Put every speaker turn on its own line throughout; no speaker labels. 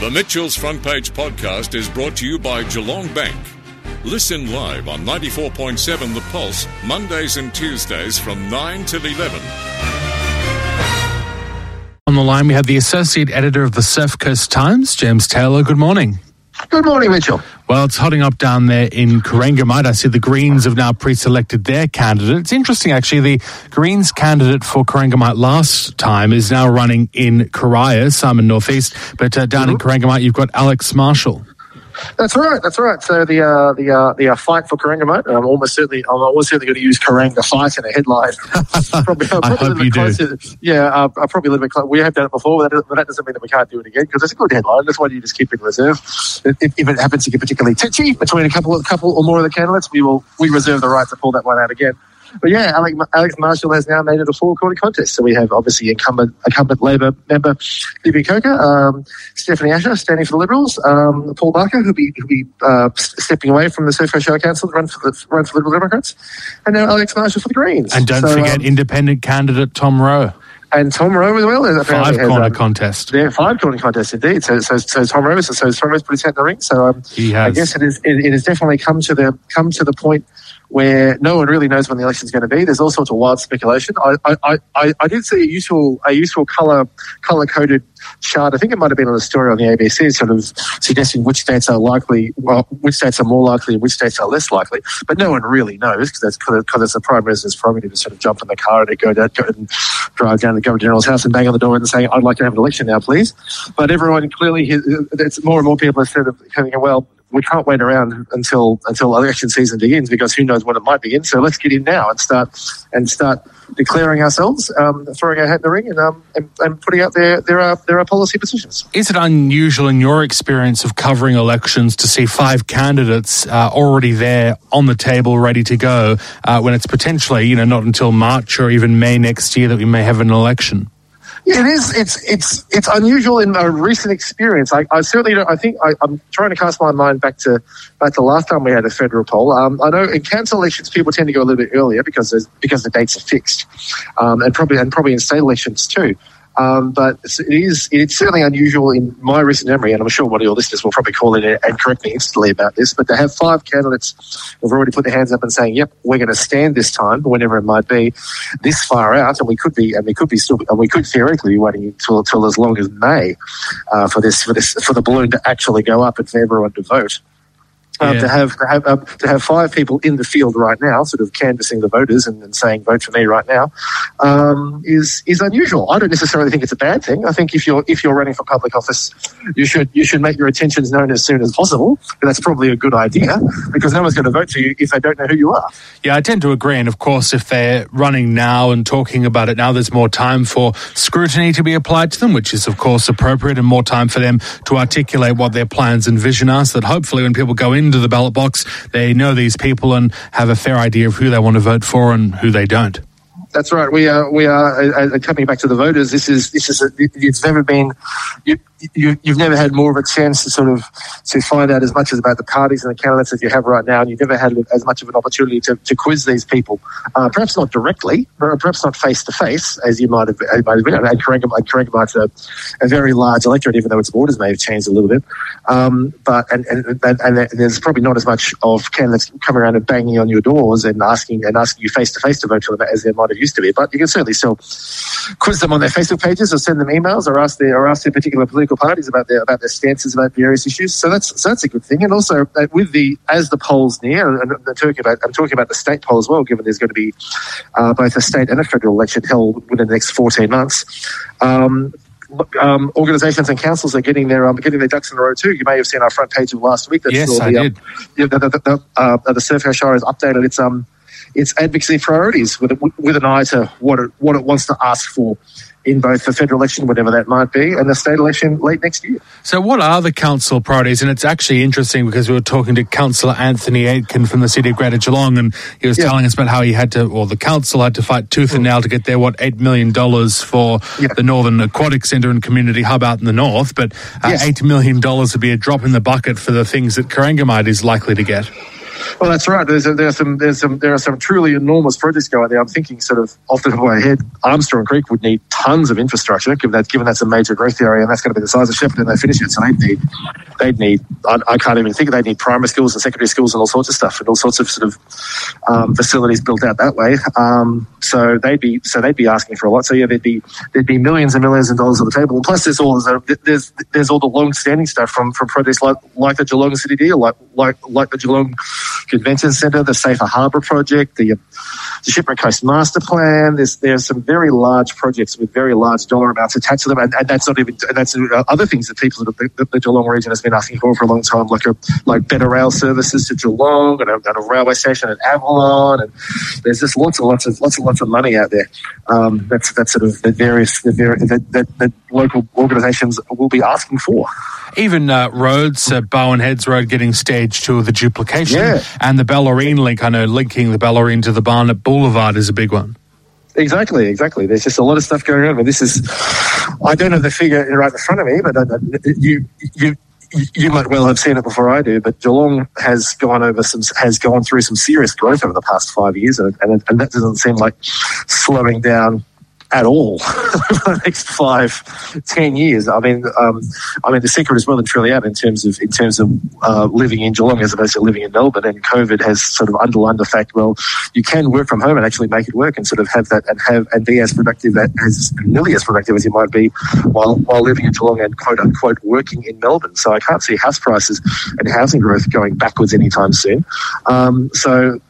The Mitchell's Front Page podcast is brought to you by Geelong Bank. Listen live on 94.7 The Pulse, Mondays and Tuesdays from 9 till 11.
On the line, we have the associate editor of the Surf Coast Times, James Taylor. Good morning.
Good morning, Mitchell.
Well, it's hotting up down there in Corangamite. I see the Greens have now pre-selected their candidate. It's interesting, actually. The Greens candidate for Corangamite last time is now running in Corio, Simon Northeast. But uh, down mm-hmm. in Corangamite, you've got Alex Marshall.
That's right. That's right. So the uh, the uh, the uh, fight for Corangamite. I'm almost certainly I'm almost certainly going to use Karanga fight in a headline.
probably, probably I hope you
do. Yeah, uh, probably a little bit. Close. We have done it before, but that, but that, doesn't mean that we can't do it again because it's a good headline. That's why you just keep it in reserve. If, if, it happens to get particularly titchy between a couple, a couple or more of the candidates, we will we reserve the right to pull that one out again. But yeah, Alex, Alex Marshall has now made it a four-corner contest. So we have obviously incumbent, incumbent Labor member Libby Coker, um, Stephanie Asher standing for the Liberals, um, Paul Barker who'll be, who'll be uh, stepping away from the Surf Coast Council to run for the, run for Liberal Democrats, and now Alex Marshall for the Greens.
And don't so, forget um, independent candidate Tom Rowe
and Tom Rowe as well.
Five corner um, contest.
Yeah, five corner contest indeed. So, so, so Tom Rowe, so, so Tom Rowe's put his hat in the ring. So, um, he has. I guess it is. It, it has definitely come to the come to the point where no one really knows when the election is going to be. There's all sorts of wild speculation. I, I, I, I did see a useful a useful color color coded chart. I think it might have been on a story on the ABC, sort of suggesting which states are likely, well, which states are more likely and which states are less likely. But no one really knows because that's because it's the prime minister's prerogative to sort of jump in the car and go down, go and drive down to the governor general's house and bang on the door and say, "I'd like to have an election now, please." But everyone clearly, it's more and more people are sort of coming, well, we can't wait around until until election season begins because who knows when it might begin. So let's get in now and start and start declaring ourselves, um, throwing our hat in the ring, and, um, and, and putting out their their uh, their policy positions.
Is it unusual in your experience of covering elections to see five candidates uh, already there on the table, ready to go, uh, when it's potentially you know not until March or even May next year that we may have an election?
It is. It's it's it's unusual in a recent experience. I, I certainly don't. I think I, am trying to cast my mind back to back to last time we had a federal poll. Um, I know in council elections people tend to go a little bit earlier because because the dates are fixed, um, and probably and probably in state elections too. Um, but it is it's certainly unusual in my recent memory, and I'm sure one of your listeners will probably call in and correct me instantly about this. But to have five candidates who've already put their hands up and saying, "Yep, we're going to stand this time, whenever it might be, this far out," and we could be, and we could be still, and we could theoretically be waiting until, until as long as May uh, for this for this for the balloon to actually go up and for everyone to vote. Um, yeah. to have to have, um, to have five people in the field right now, sort of canvassing the voters and, and saying vote for me right now, um, is is unusual. I don't necessarily think it's a bad thing. I think if you're if you're running for public office, you should you should make your intentions known as soon as possible. That's probably a good idea because no one's going to vote for you if they don't know who you are.
Yeah, I tend to agree. And of course, if they're running now and talking about it now, there's more time for scrutiny to be applied to them, which is of course appropriate, and more time for them to articulate what their plans and vision are. So that hopefully, when people go in into the ballot box. They know these people and have a fair idea of who they want to vote for and who they don't.
That's right. We are. We are uh, uh coming back to the voters. This is. This is. A, it's never been. You, have never had more of a chance to sort of to find out as much as about the parties and the candidates as you have right now, and you've never had as much of an opportunity to, to quiz these people. Uh, perhaps not directly, perhaps not face to face, as you might have, might have been. And Corangamite's a, a very large electorate, even though its borders may have changed a little bit. Um, but and, and, and, and, there's probably not as much of candidates coming around and banging on your doors and asking and asking you face to face to vote for them as there might have used to be. But you can certainly still quiz them on their Facebook pages or send them emails or ask their or ask their particular political political parties about their about their stances about various issues. So that's so that's a good thing. And also uh, with the as the polls near, and I'm talking about I'm talking about the state poll as well, given there's going to be uh, both a state and a federal election held within the next 14 months. Um, um, organisations and councils are getting their um, getting their ducks in a row too. You may have seen our front page of last week.
That yes,
saw
I
the,
did.
The, the, the, the, uh, the Surf Shire has updated its um its advocacy priorities with with an eye to what it what it wants to ask for in both the federal election, whatever that might be, and the state election late next year.
So, what are the council priorities? And it's actually interesting because we were talking to Councillor Anthony Aitken from the City of Greater Geelong, and he was yeah. telling us about how he had to, or the council had to fight tooth and mm. nail to get their, what, $8 million for yeah. the Northern Aquatic Centre and Community Hub out in the north. But uh, yes. $8 million would be a drop in the bucket for the things that Corangamite is likely to get.
Well, that's right. There's a, there are some there's some there are some truly enormous projects going there. I'm thinking sort of off the top of my head, Armstrong Creek would need tons of infrastructure, given that given that's a major growth area, and that's going to be the size of Shepparton they finish it. So they'd need they'd need I, I can't even think they'd need primary schools and secondary schools and all sorts of stuff and all sorts of sort of um, facilities built out that way. Um, so they'd be so they'd be asking for a lot. So yeah, there'd be there'd be millions and millions of dollars on the table. And plus, there's all there's there's all the long standing stuff from from projects like like the Geelong City Deal, like like like the Geelong Convention Centre, the Safer Harbour Project, the, the Shipwreck Coast Master Plan. There's there's some very large projects with very large dollar amounts attached to them, and, and that's not even and that's uh, other things that people that the, the, Geelong region has been asking for for a long time, like a, like better rail services to Geelong and a, and a railway station at Avalon, and there's just lots and lots of lots and lots of money out there. Um, that's that's sort of the various the that, that, that local organisations will be asking for.
Even uh, roads, uh, Barwon Heads Road getting stage two of the duplication,
Yeah.
and the Bellarine link. I know linking the Bellarine to the Baanip Boulevard is a big one.
Exactly, exactly. There's just a lot of stuff going on. But this is, I don't have the figure right in front of me, but uh, you, you, you might well have seen it before I do. But Geelong has gone over some, has gone through some serious growth over the past five years, and, and, and that doesn't seem like slowing down at all for the next five, ten years. I mean, um, I mean, the secret is well and truly out in terms of in terms of uh, living in Geelong as opposed to living in Melbourne. And COVID has sort of underlined the fact, well, you can work from home and actually make it work, and sort of have that and have and be as productive as nearly as productive as you might be while while living in Geelong and quote unquote working in Melbourne. So I can't see house prices and housing growth going backwards anytime soon. Um, so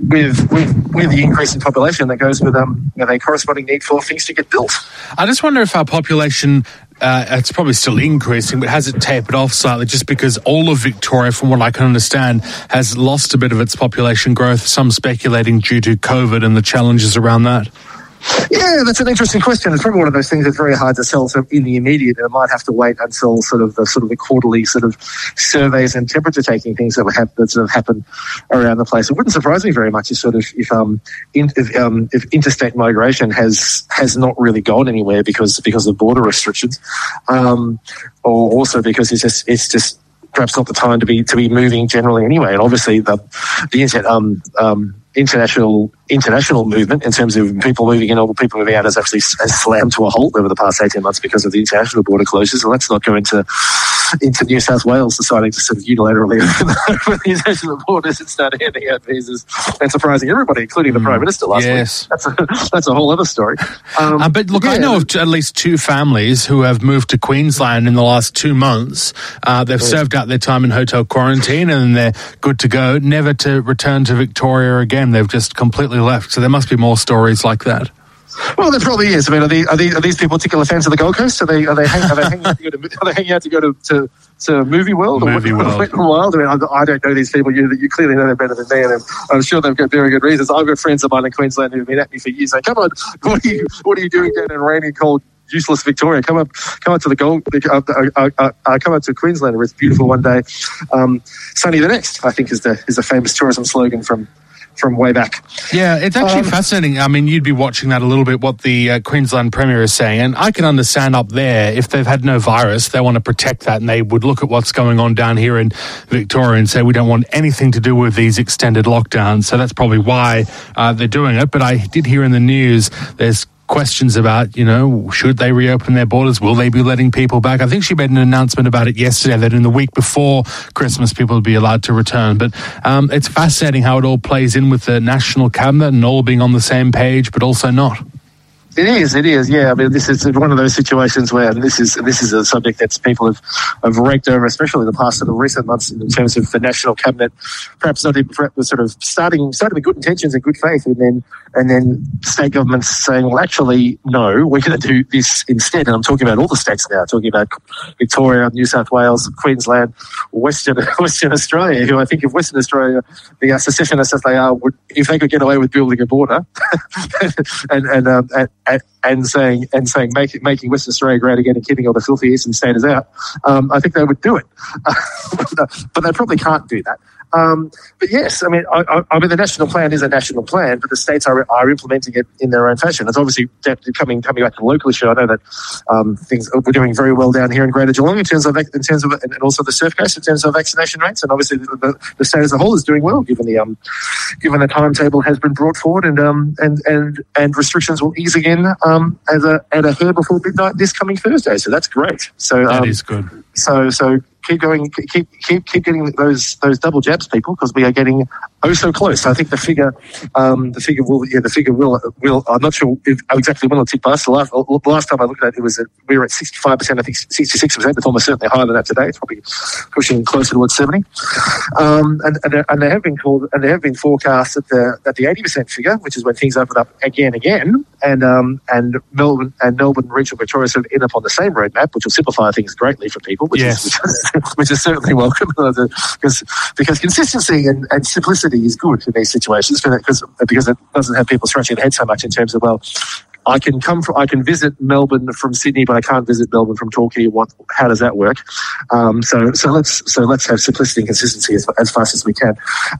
with, with with the increase in population that goes with um, you know, a corresponding need for things to get built.
I just wonder if our population, uh, it's probably still increasing, but has it tapered off slightly just because all of Victoria, from what I can understand, has lost a bit of its population growth, some speculating due to COVID and the challenges around that?
Yeah, that's an interesting question. It's probably one of those things that's very hard to sell so in the immediate, and it might have to wait until sort of the sort of the quarterly sort of surveys and temperature taking things that have that sort of happen around the place. It wouldn't surprise me very much if sort of if um in, if, um, if interstate migration has has not really gone anywhere because because of border restrictions, um, or also because it's just it's just perhaps not the time to be to be moving generally anyway. And obviously the the internet um um international international movement in terms of people moving in or people moving out has actually has slammed to a halt over the past 18 months because of the international border closures. And let's not go into into New South Wales deciding to sort of unilaterally open the international borders and start handing out visas and surprising everybody, including the Prime Minister last
yes.
week. That's a, that's a whole other story. Um,
Uh, but look, I know of at least two families who have moved to Queensland in the last two months. Uh, they've served out their time in hotel quarantine and they're good to go, never to return to Victoria again. They've just completely left. So there must be more stories like that.
Well, there probably is. I mean, are, they, are, these, are these people particular fans of the Gold Coast? Are they are they, hang, are they hanging out to go to are they hanging out to go to, to, to Movie World
Movie
what-
World.
I mean, I, I don't know these people. You you clearly know them better than me, and I'm, I'm sure they've got very good reasons. I've got friends of mine in Queensland who've been at me for years. Saying, "Come on, what are you what are you doing down in rainy, cold?" Useless Victoria. Come up, come up to the gold. Uh, uh, uh, uh, come up to Queensland where it's beautiful one day, um, sunny the next. I think is the is a famous tourism slogan from from way back.
Yeah, it's actually
Um,
fascinating. I mean, you'd be watching that a little bit, what the uh, Queensland Premier is saying. And I can understand up there, if they've had no virus, they want to protect that and they would look at what's going on down here in Victoria and say, we don't want anything to do with these extended lockdowns. So that's probably why uh, they're doing it. But I did hear in the news there's questions about, you know, should they reopen their borders? Will they be letting people back? I think she made an announcement about it yesterday that in the week before Christmas, people would be allowed to return. But um, it's fascinating how it all plays in with the national cabinet and all being on the same page, but also not.
It is. It is. Yeah. I mean, this is one of those situations where this is this is a subject that people have have raked over, especially in the past sort of recent months, in terms of the national cabinet, perhaps not even sort of starting starting with good intentions and good faith, and then and then state governments saying, well, actually, no, we're going to do this instead. And I'm talking about all the states now. talking about Victoria, New South Wales, Queensland, Western Western Australia, who I think if Western Australia, the secessionists as they are, would if they could get away with building a border and and, um, and and saying and saying make, making Western Australia great again and keeping all the filthy eastern staters out, um, I think they would do it. but they probably can't do that. Um, but yes, I mean, I, I, I, mean, the national plan is a national plan, but the states are, are implementing it in their own fashion. It's obviously coming coming back to the local issue. I know that um, things we're doing very well down here in Greater Geelong in terms of in terms of and also the surf coast in terms of vaccination rates, and obviously the, the state as a whole is doing well given the um, given the timetable has been brought forward and um, and and and restrictions will ease again um, as a at a hair before midnight this coming Thursday. So that's great. So
that um, is good.
So so keep going, keep keep keep getting those those double jabs, people, because we are getting oh so close. I think the figure, um, the figure will, yeah, the figure will will. I'm not sure if, exactly when it'll tick past. The last, the last time I looked at it, it was at, we were at 65 percent. I think 66 percent. It's almost certainly higher than that today. It's probably pushing closer towards 70. Um, and, and and they have been called and they have been forecast at the at the 80 percent figure, which is when things open up again again. And um and Melbourne and Melbourne and regional Victoria sort of end up on the same roadmap, which will simplify things greatly for people. Which
yes.
is which is certainly welcome because because consistency and, and simplicity is good in these situations because because it doesn't have people scratching their head so much in terms of well. I can come from, I can visit Melbourne from Sydney, but I can't visit Melbourne from Torquay. What, how does that work? Um, so, so let's, so let's have simplicity and consistency as, as fast as we can.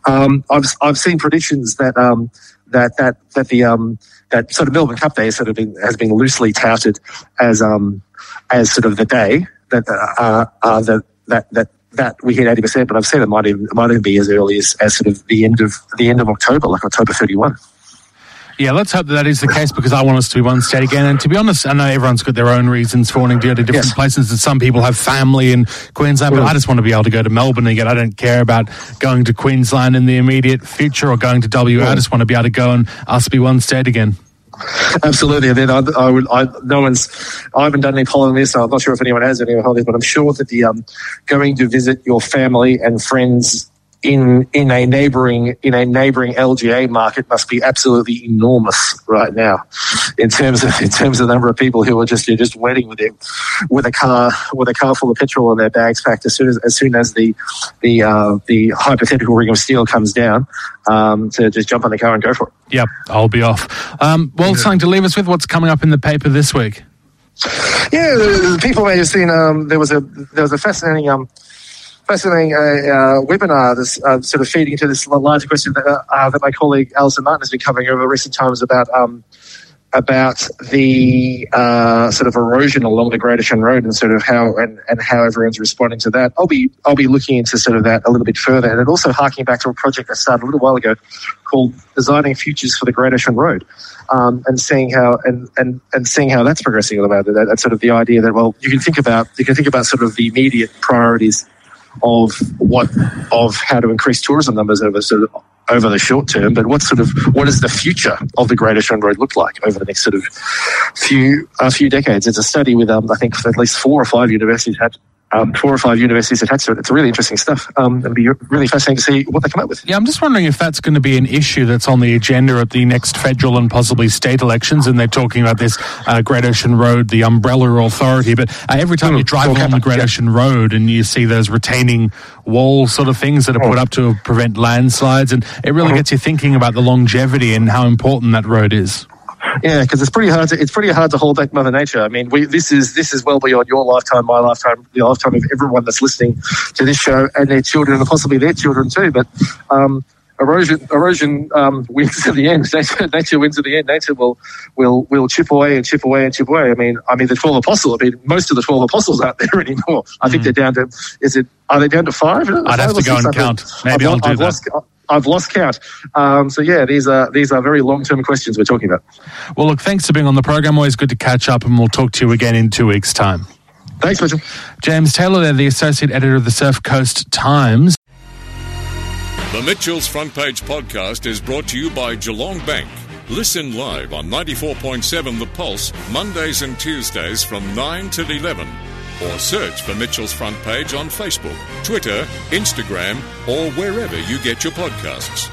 Um, I've, I've seen predictions that, um, that, that, that the, um, that sort of Melbourne Cup Day has sort of been, has been loosely touted as, um, as sort of the day that, uh, uh, that, that, that that we hit eighty percent, but I've seen it might even it might even be as early as, as sort of the end of the end of October, like October thirty one.
Yeah, let's hope that that is the case because I want us to be one state again. And to be honest, I know everyone's got their own reasons for wanting to go to different yes. places. And some people have family in Queensland, but mm. I just want to be able to go to Melbourne again. I don't care about going to Queensland in the immediate future or going to WA. I mm. just want to be able to go and us be one state again.
Absolutely. And then I, I would, I, no one's, I haven't done any polling this. So I'm not sure if anyone has any holidays, but I'm sure that the um, going to visit your family and friends in in a neighboring in a neighboring LGA market must be absolutely enormous right now, in terms of in terms of the number of people who are just just waiting with it with a car with a car full of petrol and their bags packed as soon as as soon as the the uh, the hypothetical ring of steel comes down um, to just jump on the car and go for it.
Yep, I'll be off. Um, well, yeah. something to leave us with. What's coming up in the paper this week?
Yeah, people may have seen um, there was a there was a fascinating um, fascinating uh, uh, webinar that's uh, sort of feeding into this larger question that, uh, uh, that my colleague Alison Martin has been covering over recent times about um, about the uh, sort of erosion along the Great Ocean Road and sort of how and, and how everyone's responding to that. I'll be I'll be looking into sort of that a little bit further, and it also harking back to a project I started a little while ago called Designing Futures for the Great Ocean Road. Um, and seeing how and, and, and seeing how that's progressing about that, that's sort of the idea that well you can think about you can think about sort of the immediate priorities of what of how to increase tourism numbers over sort of over the short term, but what sort of what does the future of the Great Ocean Road look like over the next sort of few a few decades? It's a study with um, I think at least four or five universities had um, four or five universities attached to it. It's really interesting stuff. Um, it'll be really fascinating to see what they come up with.
Yeah, I'm just wondering if that's going to be an issue that's on the agenda at the next federal and possibly state elections. And they're talking about this uh, Great Ocean Road, the umbrella authority. But uh, every time mm, you drive along the Great yeah. Ocean Road and you see those retaining wall sort of things that are put mm. up to prevent landslides, and it really mm-hmm. gets you thinking about the longevity and how important that road is.
Yeah, because it's pretty hard to it's pretty hard to hold back Mother Nature. I mean, we this is this is well beyond your lifetime, my lifetime, the lifetime of everyone that's listening to this show and their children, and possibly their children too. But um, erosion erosion um, wins in the end. Nature, nature wins in the end. Nature will will will chip away and chip away and chip away. I mean, I mean the twelve apostles. I mean, most of the twelve apostles aren't there anymore. I mm. think they're down to is it are they down to five?
I'd
five
have to go and count. Maybe I've, I'll do I've that. Lost,
I've lost count. Um, so yeah, these are these are very long term questions we're talking about.
Well, look, thanks for being on the program. Always good to catch up, and we'll talk to you again in two weeks' time.
Thanks, Mitchell.
James Taylor, there, the associate editor of the Surf Coast Times.
The Mitchell's Front Page podcast is brought to you by Geelong Bank. Listen live on 94.7 The Pulse, Mondays and Tuesdays from 9 till 11 or search for Mitchell's Front Page on Facebook, Twitter, Instagram, or wherever you get your podcasts.